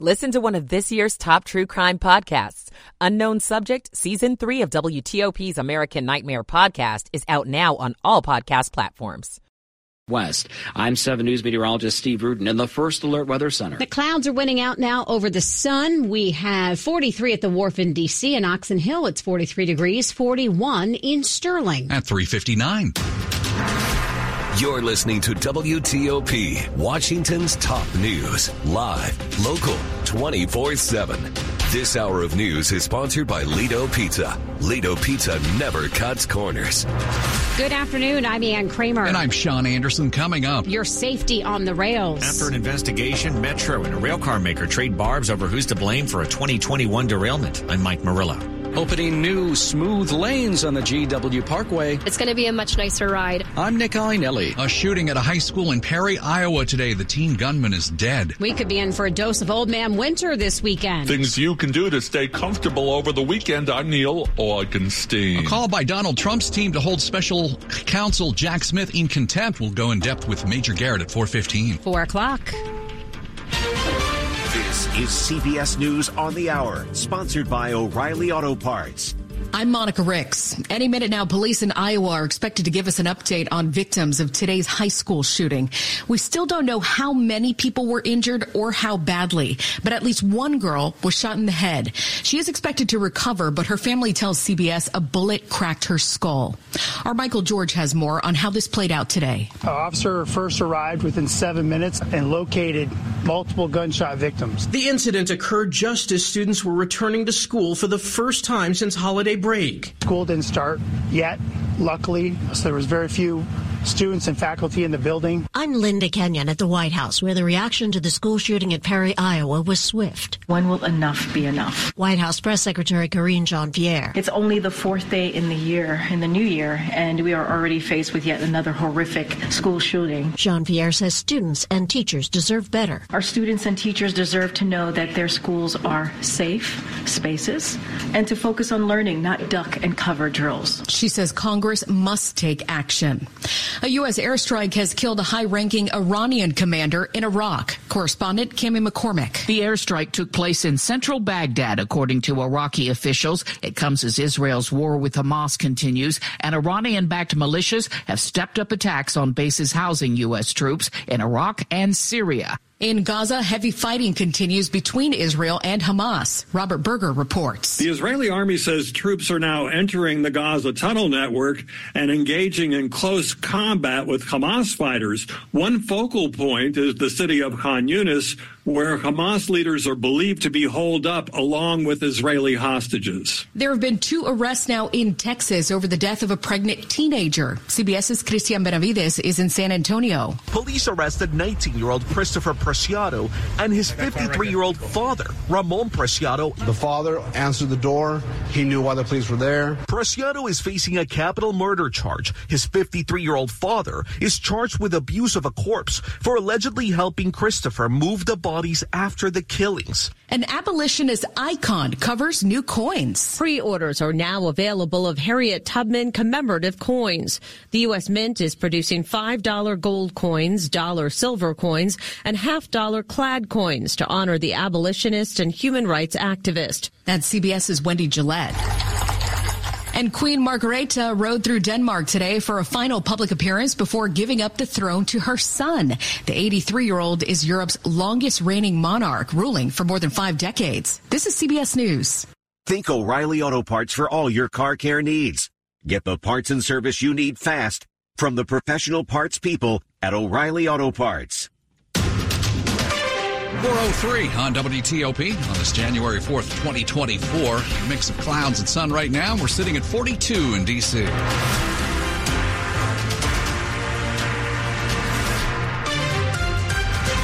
Listen to one of this year's top true crime podcasts. Unknown Subject, Season 3 of WTOP's American Nightmare podcast is out now on all podcast platforms. West. I'm 7 News meteorologist Steve Rudin in the First Alert Weather Center. The clouds are winning out now over the sun. We have 43 at the wharf in D.C. and Oxon Hill. It's 43 degrees, 41 in Sterling. At 359. You're listening to WTOP, Washington's top news, live, local, 24 7. This hour of news is sponsored by Lido Pizza. Lido Pizza never cuts corners. Good afternoon. I'm Ann Kramer. And I'm Sean Anderson. Coming up, your safety on the rails. After an investigation, Metro and a railcar maker trade barbs over who's to blame for a 2021 derailment. I'm Mike Murillo. Opening new smooth lanes on the GW Parkway. It's going to be a much nicer ride. I'm Nick Iannelli. A shooting at a high school in Perry, Iowa today. The teen gunman is dead. We could be in for a dose of old man winter this weekend. Things you can do to stay comfortable over the weekend. I'm Neil Augenstein. A call by Donald Trump's team to hold special counsel Jack Smith in contempt will go in depth with Major Garrett at 415. 4 o'clock. This is CBS News on the Hour, sponsored by O'Reilly Auto Parts. I'm Monica Ricks. Any minute now, police in Iowa are expected to give us an update on victims of today's high school shooting. We still don't know how many people were injured or how badly, but at least one girl was shot in the head. She is expected to recover, but her family tells CBS a bullet cracked her skull. Our Michael George has more on how this played out today. An officer first arrived within seven minutes and located multiple gunshot victims. The incident occurred just as students were returning to school for the first time since holiday break. School didn't start yet, luckily, so there was very few students and faculty in the building. I'm Linda Kenyon at the White House, where the reaction to the school shooting at Perry, Iowa was swift. When will enough be enough? White House Press Secretary Karine Jean-Pierre. It's only the fourth day in the year, in the new year, and we are already faced with yet another horrific school shooting. Jean-Pierre says students and teachers deserve better. Our students and teachers deserve to know that their schools are safe spaces and to focus on learning, not duck and cover drills. She says Congress must take action. A U.S. airstrike has killed a high ranking Iranian commander in Iraq. Correspondent Cami McCormick. The airstrike took place in central Baghdad, according to Iraqi officials. It comes as Israel's war with Hamas continues, and Iranian backed militias have stepped up attacks on bases housing U.S. troops in Iraq and Syria. In Gaza, heavy fighting continues between Israel and Hamas. Robert Berger reports. The Israeli army says troops are now entering the Gaza tunnel network and engaging in close combat with Hamas fighters. One focal point is the city of Khan Yunis, where Hamas leaders are believed to be holed up along with Israeli hostages. There have been two arrests now in Texas over the death of a pregnant teenager. CBS's Christian Benavides is in San Antonio. Police arrested 19 year old Christopher Preciado and his 53 year old father, Ramon Preciado. The father answered the door. He knew why the police were there. Preciado is facing a capital murder charge. His 53 year old father is charged with abuse of a corpse for allegedly helping Christopher move the bodies after the killings. An abolitionist icon covers new coins. Pre-orders are now available of Harriet Tubman commemorative coins. The U.S. Mint is producing $5 gold coins, dollar silver coins, and half dollar clad coins to honor the abolitionist and human rights activist. That's CBS's Wendy Gillette. And Queen Margrethe rode through Denmark today for a final public appearance before giving up the throne to her son. The 83 year old is Europe's longest reigning monarch, ruling for more than five decades. This is CBS News. Think O'Reilly Auto Parts for all your car care needs. Get the parts and service you need fast from the professional parts people at O'Reilly Auto Parts. 403 on WTOP on this January 4th, 2024. A mix of clouds and sun right now. We're sitting at 42 in D.C. Good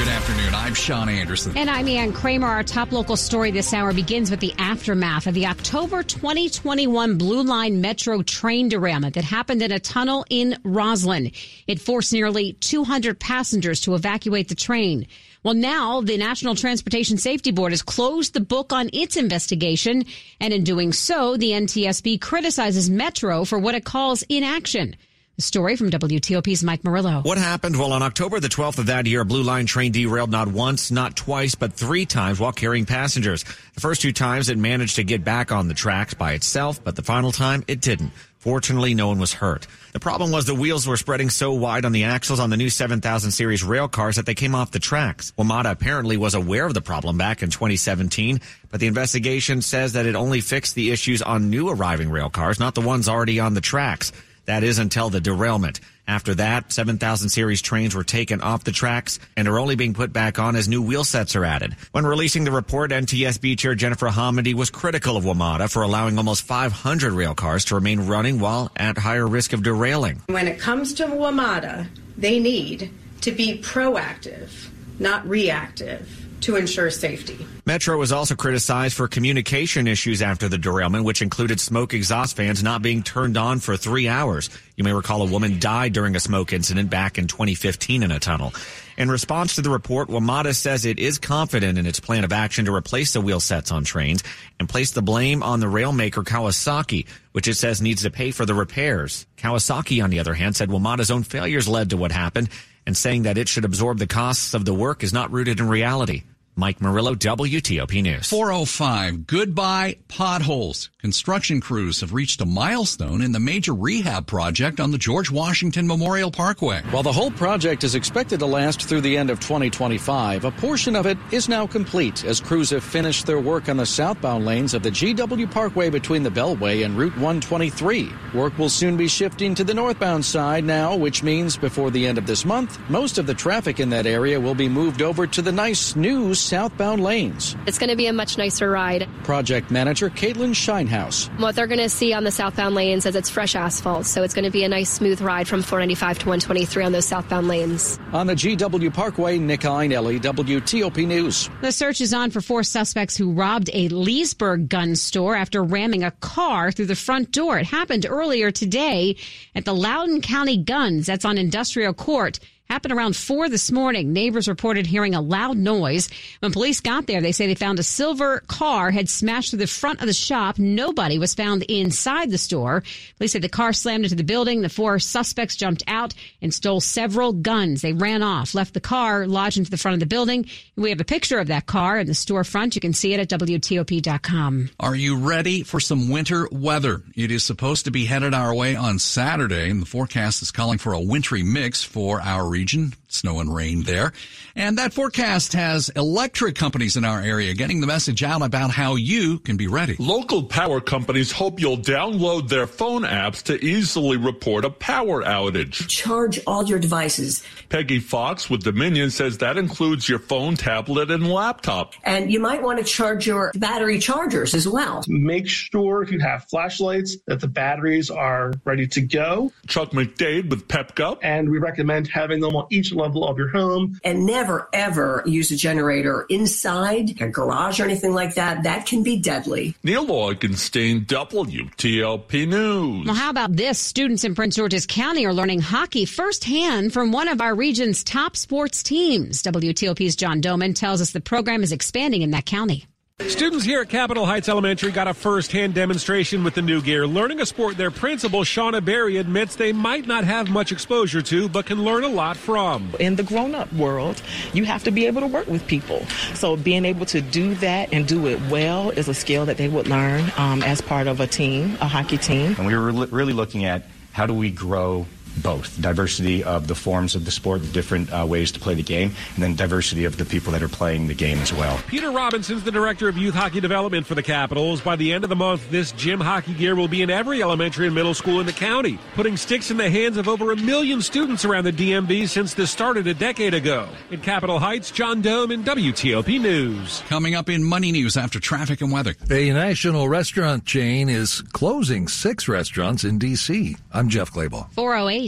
afternoon. I'm Sean Anderson. And I'm Ann Kramer. Our top local story this hour begins with the aftermath of the October 2021 Blue Line Metro train derailment that happened in a tunnel in Rosslyn. It forced nearly 200 passengers to evacuate the train. Well, now the National Transportation Safety Board has closed the book on its investigation. And in doing so, the NTSB criticizes Metro for what it calls inaction. Story from WTOP's Mike Murillo. What happened? Well, on October the 12th of that year, a Blue Line train derailed not once, not twice, but three times while carrying passengers. The first two times it managed to get back on the tracks by itself, but the final time it didn't. Fortunately, no one was hurt. The problem was the wheels were spreading so wide on the axles on the new 7000 series rail cars that they came off the tracks. WMATA apparently was aware of the problem back in 2017, but the investigation says that it only fixed the issues on new arriving rail cars, not the ones already on the tracks. That is until the derailment. After that, 7000 series trains were taken off the tracks and are only being put back on as new wheel sets are added. When releasing the report, NTSB Chair Jennifer Homendy was critical of WMATA for allowing almost 500 rail cars to remain running while at higher risk of derailing. When it comes to WMATA, they need to be proactive, not reactive to ensure safety. Metro was also criticized for communication issues after the derailment, which included smoke exhaust fans not being turned on for three hours. You may recall a woman died during a smoke incident back in 2015 in a tunnel. In response to the report, WMATA says it is confident in its plan of action to replace the wheel sets on trains and place the blame on the rail maker Kawasaki, which it says needs to pay for the repairs. Kawasaki, on the other hand, said WMATA's own failures led to what happened and saying that it should absorb the costs of the work is not rooted in reality. Mike Murillo, WTOP News. 405, goodbye potholes. Construction crews have reached a milestone in the major rehab project on the George Washington Memorial Parkway. While the whole project is expected to last through the end of 2025, a portion of it is now complete as crews have finished their work on the southbound lanes of the GW Parkway between the Beltway and Route 123. Work will soon be shifting to the northbound side now, which means before the end of this month, most of the traffic in that area will be moved over to the nice new southbound lanes. It's going to be a much nicer ride. Project manager Caitlin Shinehouse. What they're going to see on the southbound lanes is it's fresh asphalt, so it's going to be a nice smooth ride from 495 to 123 on those southbound lanes. On the GW Parkway, Nick Iannelli, WTOP News. The search is on for four suspects who robbed a Leesburg gun store after ramming a car through the front door. It happened earlier today at the Loudoun County Guns. That's on Industrial Court. Happened around four this morning. Neighbors reported hearing a loud noise. When police got there, they say they found a silver car had smashed through the front of the shop. Nobody was found inside the store. Police say the car slammed into the building. The four suspects jumped out and stole several guns. They ran off, left the car lodged into the front of the building. We have a picture of that car in the storefront. You can see it at WTOP.com. Are you ready for some winter weather? It is supposed to be headed our way on Saturday, and the forecast is calling for a wintry mix for our region region Snow and rain there. And that forecast has electric companies in our area getting the message out about how you can be ready. Local power companies hope you'll download their phone apps to easily report a power outage. Charge all your devices. Peggy Fox with Dominion says that includes your phone, tablet, and laptop. And you might want to charge your battery chargers as well. Make sure if you have flashlights that the batteries are ready to go. Chuck McDade with Pepco. And we recommend having them on each level of your home. And never, ever use a generator inside a garage or anything like that. That can be deadly. Neil Augenstein, WTOP News. Well, how about this? Students in Prince George's County are learning hockey firsthand from one of our region's top sports teams. WTOP's John Domen tells us the program is expanding in that county. Students here at Capitol Heights Elementary got a first-hand demonstration with the new gear, learning a sport their principal, Shauna Berry, admits they might not have much exposure to, but can learn a lot from. In the grown-up world, you have to be able to work with people. So being able to do that and do it well is a skill that they would learn um, as part of a team, a hockey team. And we were really looking at how do we grow both diversity of the forms of the sport, the different uh, ways to play the game, and then diversity of the people that are playing the game as well. Peter Robinson's the director of youth hockey development for the Capitals. By the end of the month, this gym hockey gear will be in every elementary and middle school in the county, putting sticks in the hands of over a million students around the DMV since this started a decade ago. In Capitol Heights, John Domen WTOP News. Coming up in Money News after traffic and weather. A national restaurant chain is closing six restaurants in D.C. I'm Jeff Clabaugh. 408.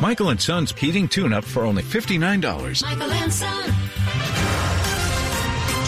Michael and Son's heating tune-up for only $59. Michael and Son.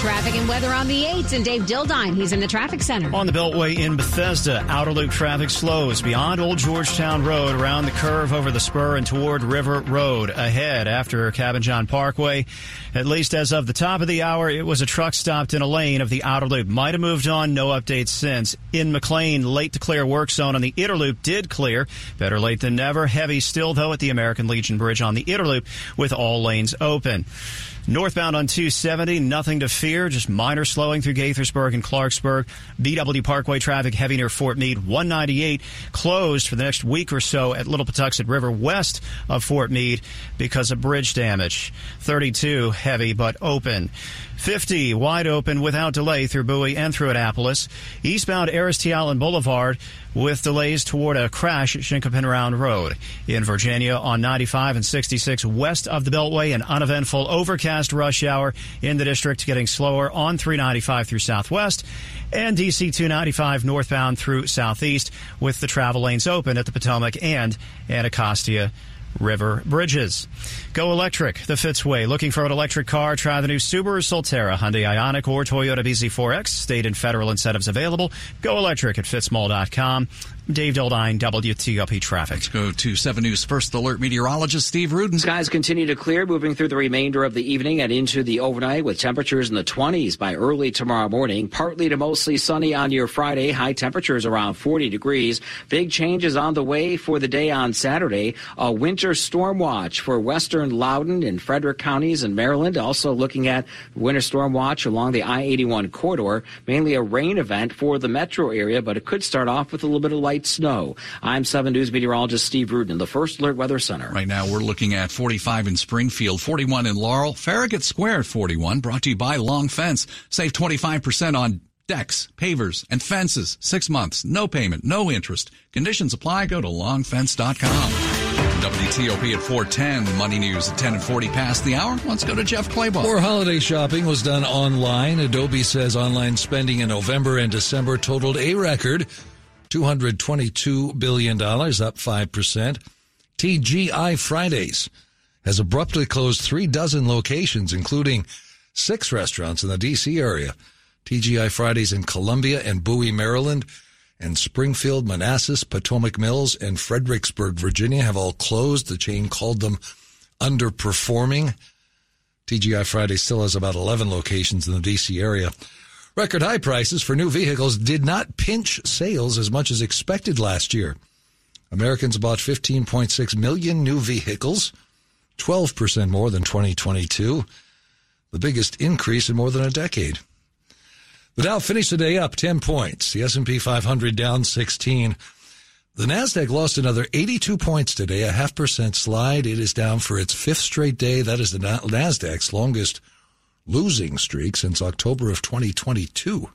Traffic and weather on the 8s, and Dave Dildine, he's in the traffic center. On the Beltway in Bethesda, outer loop traffic slows beyond Old Georgetown Road around the curve over the spur and toward River Road. Ahead after Cabin John Parkway, at least as of the top of the hour, it was a truck stopped in a lane of the outer loop. Might have moved on, no updates since. In McLean, late to clear work zone on the inner loop did clear. Better late than never. Heavy still, though, at the American Legion Bridge on the inner loop with all lanes open. Northbound on 270, nothing to fear, just minor slowing through Gaithersburg and Clarksburg. BW Parkway traffic heavy near Fort Meade. 198 closed for the next week or so at Little Patuxent River west of Fort Meade because of bridge damage. 32 heavy but open. 50 wide open without delay through Bowie and through Annapolis. Eastbound Aris T. Allen Boulevard with delays toward a crash at Chinquapin Round Road. In Virginia on 95 and 66 west of the Beltway, an uneventful overcast rush hour in the district getting slower on 395 through Southwest and DC 295 northbound through Southeast with the travel lanes open at the Potomac and Anacostia River Bridges. Go electric the Fitzway. Looking for an electric car? Try the new Subaru Solterra, Hyundai Ioniq, or Toyota BZ4X. State and federal incentives available. Go electric at fitzmall.com. Dave Dildine, WTOP Traffic. Let's go to 7 News First Alert meteorologist Steve Rudin. Skies continue to clear, moving through the remainder of the evening and into the overnight with temperatures in the 20s by early tomorrow morning. Partly to mostly sunny on your Friday. High temperatures around 40 degrees. Big changes on the way for the day on Saturday. A winter storm watch for western Loudoun and Frederick counties in Maryland. Also looking at winter storm watch along the I-81 corridor. Mainly a rain event for the metro area, but it could start off with a little bit of light snow. I'm 7 News meteorologist Steve Rudin, the First Alert Weather Center. Right now, we're looking at 45 in Springfield, 41 in Laurel, Farragut Square at 41, brought to you by Long Fence. Save 25% on decks, pavers, and fences. Six months, no payment, no interest. Conditions apply. Go to longfence.com. WTOP at 410. Money news at 10 and 40 past the hour. Let's go to Jeff Clabaugh. More holiday shopping was done online. Adobe says online spending in November and December totaled a record $222 billion, up 5%. TGI Fridays has abruptly closed three dozen locations, including six restaurants in the D.C. area. TGI Fridays in Columbia and Bowie, Maryland, and Springfield, Manassas, Potomac Mills, and Fredericksburg, Virginia have all closed. The chain called them underperforming. TGI Fridays still has about 11 locations in the D.C. area. Record high prices for new vehicles did not pinch sales as much as expected last year. Americans bought 15.6 million new vehicles, 12% more than 2022, the biggest increase in more than a decade. The Dow finished the day up 10 points. The S&P 500 down 16. The Nasdaq lost another 82 points today, a half percent slide. It is down for its fifth straight day. That is the Nasdaq's longest losing streak since October of 2022.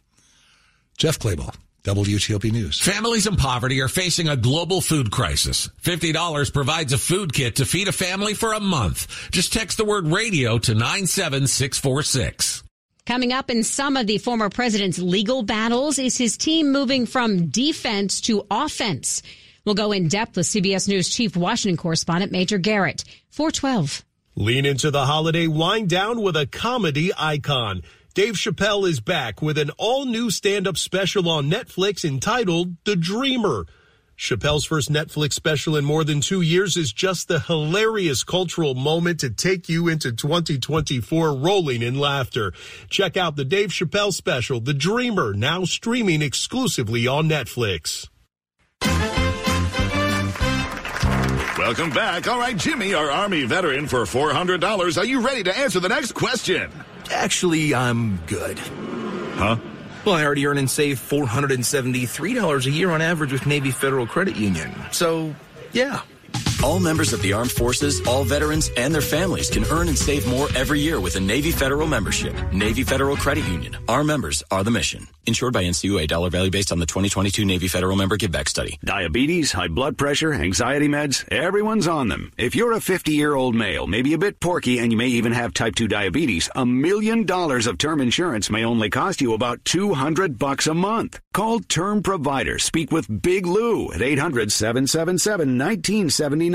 Jeff Clabaugh. WTOP News. Families in poverty are facing a global food crisis. $50 provides a food kit to feed a family for a month. Just text the word radio to 97646. Coming up in some of the former president's legal battles is his team moving from defense to offense. We'll go in depth with CBS News chief Washington correspondent Major Garrett. 412. Lean into the holiday wind down with a comedy icon. Dave Chappelle is back with an all new stand up special on Netflix entitled The Dreamer. Chappelle's first Netflix special in more than two years is just the hilarious cultural moment to take you into 2024 rolling in laughter. Check out the Dave Chappelle special, The Dreamer, now streaming exclusively on Netflix. Welcome back. All right, Jimmy, our Army veteran for $400. Are you ready to answer the next question? Actually, I'm good. Huh? Well, I already earn and save $473 a year on average with Navy Federal Credit Union. So, yeah. All members of the armed forces, all veterans, and their families can earn and save more every year with a Navy Federal membership. Navy Federal Credit Union. Our members are the mission. Insured by NCUA. Dollar value based on the 2022 Navy Federal Member Giveback Study. Diabetes, high blood pressure, anxiety meds, everyone's on them. If you're a 50 year old male, maybe a bit porky, and you may even have type 2 diabetes, a million dollars of term insurance may only cost you about 200 bucks a month. Call Term Provider. Speak with Big Lou at 800 777 1979.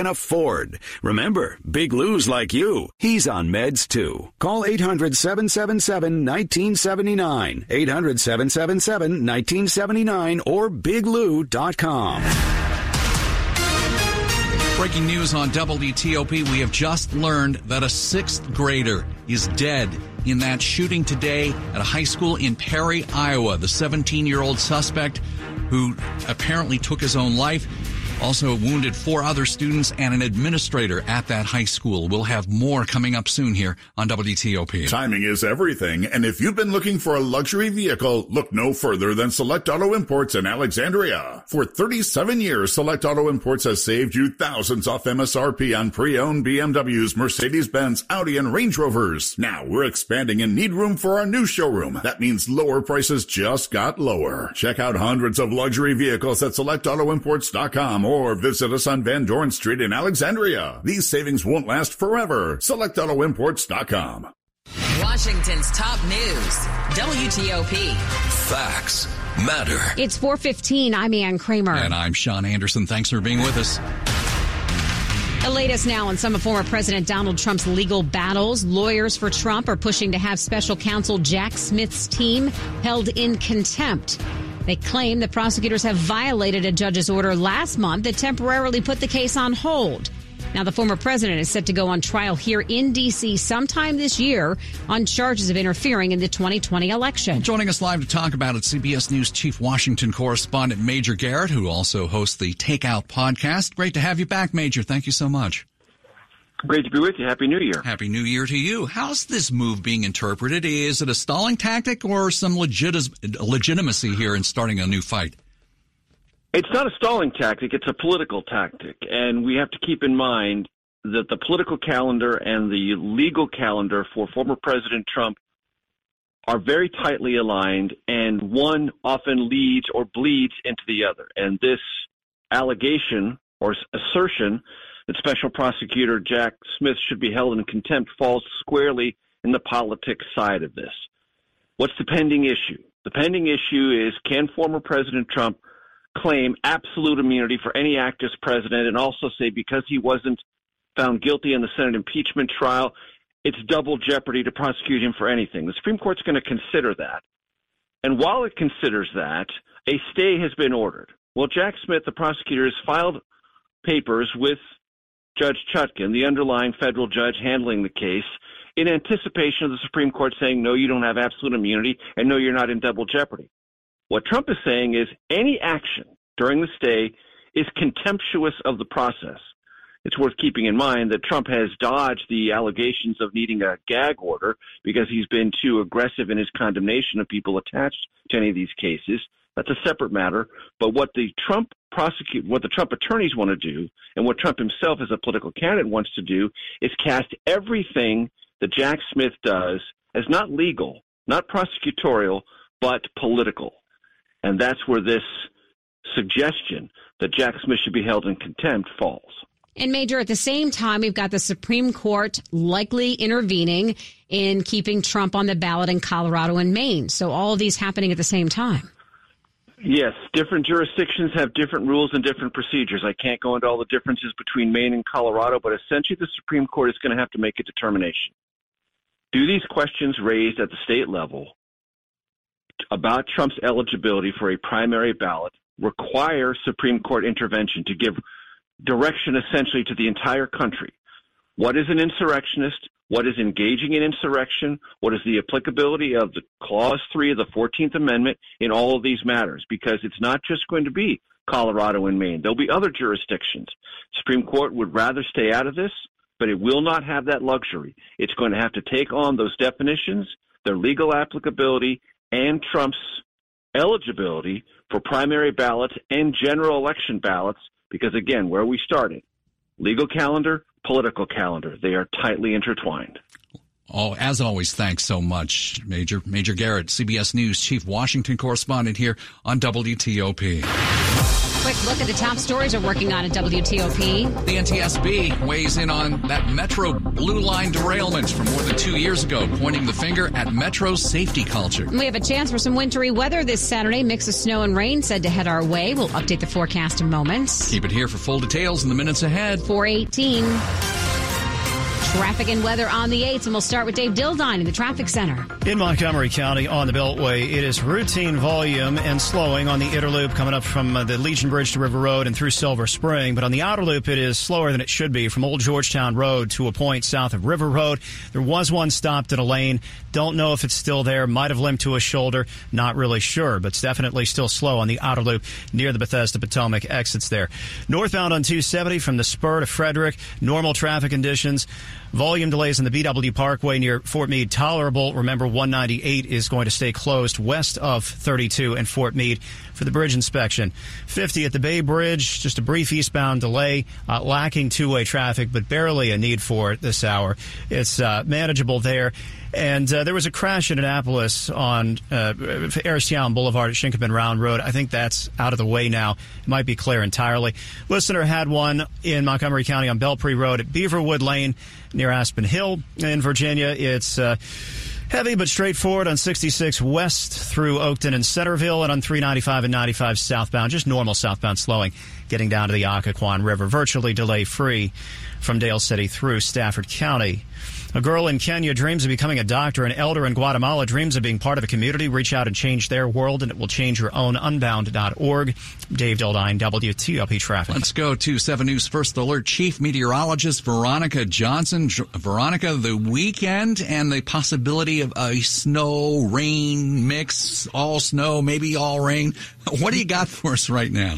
afford. Remember, Big Lou's like you. He's on meds too. Call 800 777 1979. 800 777 1979 or biglou.com. Breaking news on WTOP. We have just learned that a sixth grader is dead in that shooting today at a high school in Perry, Iowa. The 17 year old suspect who apparently took his own life also wounded four other students and an administrator at that high school. We'll have more coming up soon here on WTOP. Timing is everything, and if you've been looking for a luxury vehicle, look no further than Select Auto Imports in Alexandria. For 37 years, Select Auto Imports has saved you thousands off MSRP on pre-owned BMWs, Mercedes-Benz, Audi, and Range Rovers. Now we're expanding and need room for our new showroom. That means lower prices just got lower. Check out hundreds of luxury vehicles at selectautoimports.com or visit us on Van Dorn Street in Alexandria. These savings won't last forever. SelectAutoImports.com. Washington's top news. WTOP. Facts matter. It's 415. I'm Ann Kramer. And I'm Sean Anderson. Thanks for being with us. The latest now on some of former President Donald Trump's legal battles. Lawyers for Trump are pushing to have special counsel Jack Smith's team held in contempt. They claim the prosecutors have violated a judge's order last month that temporarily put the case on hold. Now, the former president is set to go on trial here in D.C. sometime this year on charges of interfering in the 2020 election. Joining us live to talk about it, CBS News Chief Washington Correspondent Major Garrett, who also hosts the Takeout podcast. Great to have you back, Major. Thank you so much. Great to be with you. Happy New Year. Happy New Year to you. How's this move being interpreted? Is it a stalling tactic or some legit- legitimacy here in starting a new fight? It's not a stalling tactic, it's a political tactic. And we have to keep in mind that the political calendar and the legal calendar for former President Trump are very tightly aligned, and one often leads or bleeds into the other. And this allegation or assertion that Special Prosecutor Jack Smith should be held in contempt falls squarely in the politics side of this. What's the pending issue? The pending issue is can former President Trump claim absolute immunity for any act as president and also say because he wasn't found guilty in the Senate impeachment trial, it's double jeopardy to prosecute him for anything. The Supreme Court's going to consider that. And while it considers that, a stay has been ordered. Well, Jack Smith, the prosecutor, has filed papers with Judge Chutkan, the underlying federal judge handling the case, in anticipation of the Supreme Court saying, no, you don't have absolute immunity, and no, you're not in double jeopardy. What Trump is saying is any action during the stay is contemptuous of the process. It's worth keeping in mind that Trump has dodged the allegations of needing a gag order because he's been too aggressive in his condemnation of people attached to any of these cases. That's a separate matter. But what the Trump prosecute, what the Trump attorneys want to do, and what Trump himself as a political candidate wants to do, is cast everything that Jack Smith does as not legal, not prosecutorial, but political. And that's where this suggestion that Jack Smith should be held in contempt falls. And Major, at the same time, we've got the Supreme Court likely intervening in keeping Trump on the ballot in Colorado and Maine. So all of these happening at the same time. Yes, different jurisdictions have different rules and different procedures. I can't go into all the differences between Maine and Colorado, but essentially the Supreme Court is going to have to make a determination. Do these questions raised at the state level about Trump's eligibility for a primary ballot require Supreme Court intervention to give direction essentially to the entire country. What is an insurrectionist? What is engaging in insurrection? What is the applicability of the Clause 3 of the 14th Amendment in all of these matters? Because it's not just going to be Colorado and Maine. There'll be other jurisdictions. Supreme Court would rather stay out of this, but it will not have that luxury. It's going to have to take on those definitions, their legal applicability, and Trump's eligibility for primary ballots and general election ballots, because again, where we started, legal calendar, political calendar. They are tightly intertwined. Oh, as always, thanks so much, Major Major Garrett, CBS News Chief Washington correspondent here on WTOP. Quick look at the top stories we're working on at WTOP. The NTSB weighs in on that Metro Blue Line derailment from more than two years ago, pointing the finger at Metro safety culture. We have a chance for some wintry weather this Saturday. Mix of snow and rain said to head our way. We'll update the forecast in moments. Keep it here for full details in the minutes ahead. 418. Traffic and weather on the 8th, and we'll start with Dave Dildine in the traffic center. In Montgomery County on the Beltway, it is routine volume and slowing on the inner loop coming up from uh, the Legion Bridge to River Road and through Silver Spring. But on the outer loop, it is slower than it should be from Old Georgetown Road to a point south of River Road. There was one stopped in a lane. Don't know if it's still there. Might have limped to a shoulder. Not really sure, but it's definitely still slow on the outer loop near the Bethesda Potomac exits there. Northbound on 270 from the spur to Frederick, normal traffic conditions. Volume delays in the BW Parkway near Fort Meade tolerable. Remember, 198 is going to stay closed west of 32 and Fort Meade for the bridge inspection. 50 at the Bay Bridge, just a brief eastbound delay, uh, lacking two-way traffic, but barely a need for it this hour. It's uh, manageable there. And uh, there was a crash in Annapolis on uh, Boulevard at Chinquapin Round Road. I think that's out of the way now. It might be clear entirely. Listener had one in Montgomery County on Belpre Road at Beaverwood Lane near Aspen Hill. In Virginia, it's. Uh, Heavy but straightforward on 66 west through Oakton and Centreville and on 395 and 95 southbound. Just normal southbound slowing getting down to the Occoquan River. Virtually delay free from Dale City through Stafford County. A girl in Kenya dreams of becoming a doctor. An elder in Guatemala dreams of being part of a community. Reach out and change their world, and it will change your own. Unbound.org. Dave Dildine, WTOP Traffic. Let's go to 7 News First Alert Chief Meteorologist Veronica Johnson. Veronica, the weekend and the possibility of a snow rain mix, all snow, maybe all rain. What do you got for us right now?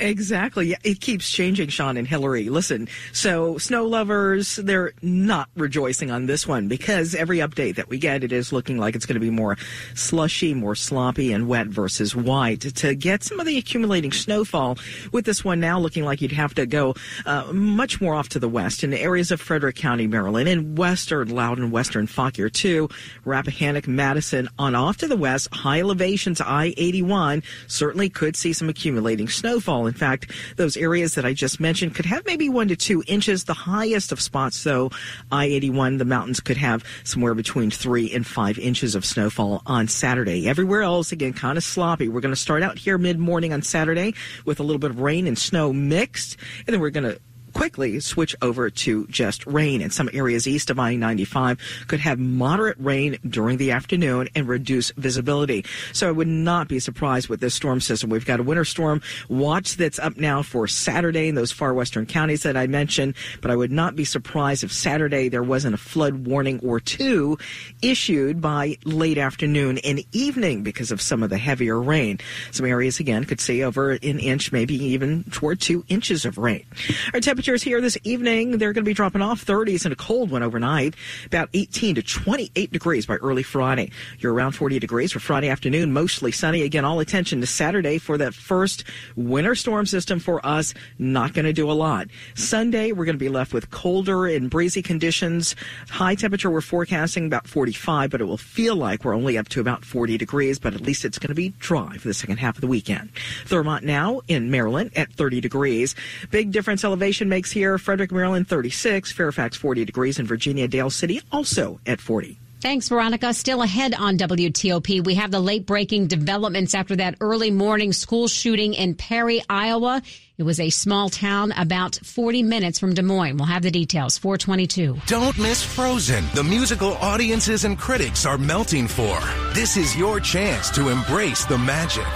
Exactly. It keeps changing, Sean and Hillary. Listen, so snow lovers, they're not rejoicing on this one because every update that we get, it is looking like it's going to be more slushy, more sloppy, and wet versus white. To get some of the accumulating snowfall, with this one now looking like you'd have to go uh, much more off to the west in the areas of Frederick County, Maryland, and western Loudoun, western Fauquier too, Rappahannock, Madison, on off to the west, high elevations, I-81, certainly could see some accumulating snowfall. In fact, those areas that I just mentioned could have maybe one to two inches. The highest of spots, though, I 81, the mountains could have somewhere between three and five inches of snowfall on Saturday. Everywhere else, again, kind of sloppy. We're going to start out here mid morning on Saturday with a little bit of rain and snow mixed, and then we're going to quickly switch over to just rain. And some areas east of I-95 could have moderate rain during the afternoon and reduce visibility. So I would not be surprised with this storm system. We've got a winter storm watch that's up now for Saturday in those far western counties that I mentioned, but I would not be surprised if Saturday there wasn't a flood warning or two issued by late afternoon and evening because of some of the heavier rain. Some areas again could see over an inch, maybe even toward two inches of rain. Our temperature Temperatures here this evening, they're going to be dropping off 30s and a cold one overnight, about 18 to 28 degrees by early Friday. You're around 40 degrees for Friday afternoon, mostly sunny. Again, all attention to Saturday for that first winter storm system for us. Not going to do a lot. Sunday, we're going to be left with colder and breezy conditions. High temperature, we're forecasting about 45, but it will feel like we're only up to about 40 degrees, but at least it's going to be dry for the second half of the weekend. Thurmont now in Maryland at 30 degrees. Big difference elevation makes here. Frederick, Maryland, 36. Fairfax, 40 degrees. And Virginia, Dale City, also at 40. Thanks, Veronica. Still ahead on WTOP, we have the late breaking developments after that early morning school shooting in Perry, Iowa. It was a small town about 40 minutes from Des Moines. We'll have the details. 422. Don't miss Frozen. The musical audiences and critics are melting for. This is your chance to embrace the magic,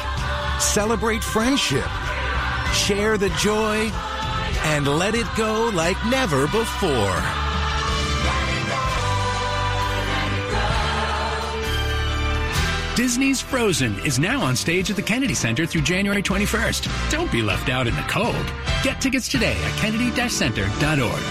celebrate friendship, share the joy, and let it go like never before. Disney's Frozen is now on stage at the Kennedy Center through January 21st. Don't be left out in the cold. Get tickets today at kennedy-center.org.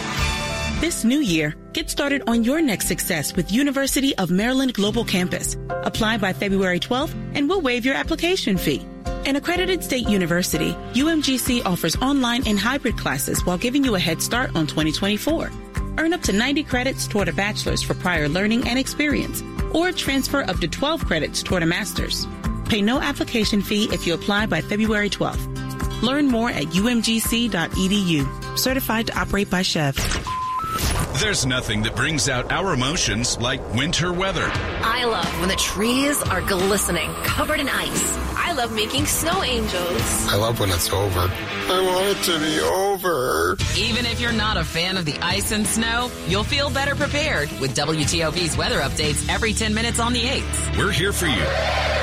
This new year, get started on your next success with University of Maryland Global Campus. Apply by February 12th and we'll waive your application fee. An accredited state university, UMGC offers online and hybrid classes while giving you a head start on 2024. Earn up to 90 credits toward a bachelor's for prior learning and experience, or transfer up to 12 credits toward a master's. Pay no application fee if you apply by February 12th. Learn more at umgc.edu. Certified to operate by SCHEV. There's nothing that brings out our emotions like winter weather. I love when the trees are glistening, covered in ice. I love making snow angels. I love when it's over. I want it to be over. Even if you're not a fan of the ice and snow, you'll feel better prepared with WTOP's weather updates every 10 minutes on the 8th. We're here for you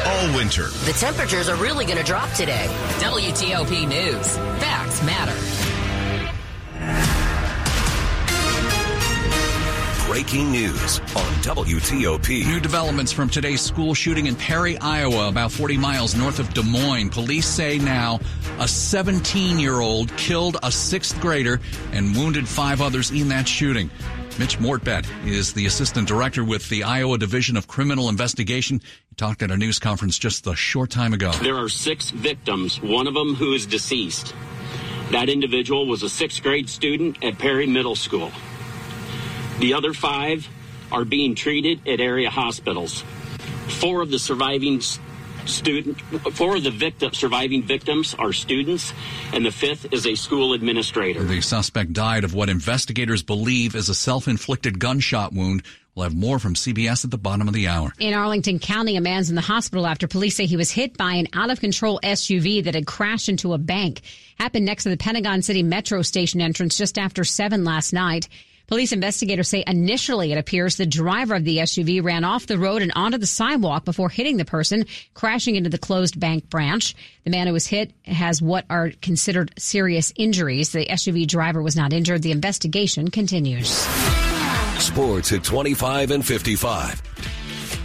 all winter. The temperatures are really going to drop today. WTOP News. Facts matter. Breaking news on WTOP. New developments from today's school shooting in Perry, Iowa, about 40 miles north of Des Moines. Police say now a 17 year old killed a sixth grader and wounded five others in that shooting. Mitch Mortvedt is the assistant director with the Iowa Division of Criminal Investigation. He talked at a news conference just a short time ago. There are six victims, one of them who is deceased. That individual was a sixth grade student at Perry Middle School. The other five are being treated at area hospitals. Four of the surviving student, four of the victim, surviving victims are students, and the fifth is a school administrator. The suspect died of what investigators believe is a self-inflicted gunshot wound. We'll have more from CBS at the bottom of the hour. In Arlington County, a man's in the hospital after police say he was hit by an out of control SUV that had crashed into a bank. Happened next to the Pentagon City Metro Station entrance just after 7 last night. Police investigators say initially it appears the driver of the SUV ran off the road and onto the sidewalk before hitting the person, crashing into the closed bank branch. The man who was hit has what are considered serious injuries. The SUV driver was not injured. The investigation continues. Sports at 25 and 55.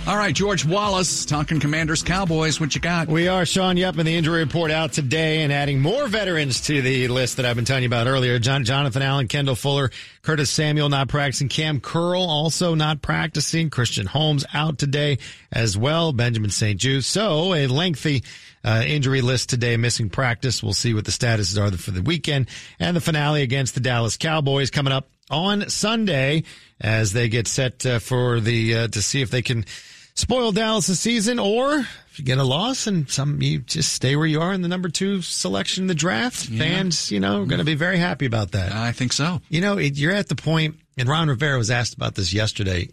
All right, George Wallace talking Commanders Cowboys. What you got? We are Sean Yep, and the injury report out today, and adding more veterans to the list that I've been telling you about earlier. John, Jonathan Allen, Kendall Fuller, Curtis Samuel not practicing, Cam Curl also not practicing, Christian Holmes out today as well, Benjamin St-Juste. So a lengthy uh, injury list today, missing practice. We'll see what the statuses are for the weekend, and the finale against the Dallas Cowboys coming up on Sunday as they get set uh, for the uh, to see if they can spoil Dallas' the season, or if you get a loss and some you just stay where you are in the number two selection in the draft. Yeah. Fans, you know, are going to be very happy about that. I think so. You know, it, you're at the point, and Ron Rivera was asked about this yesterday.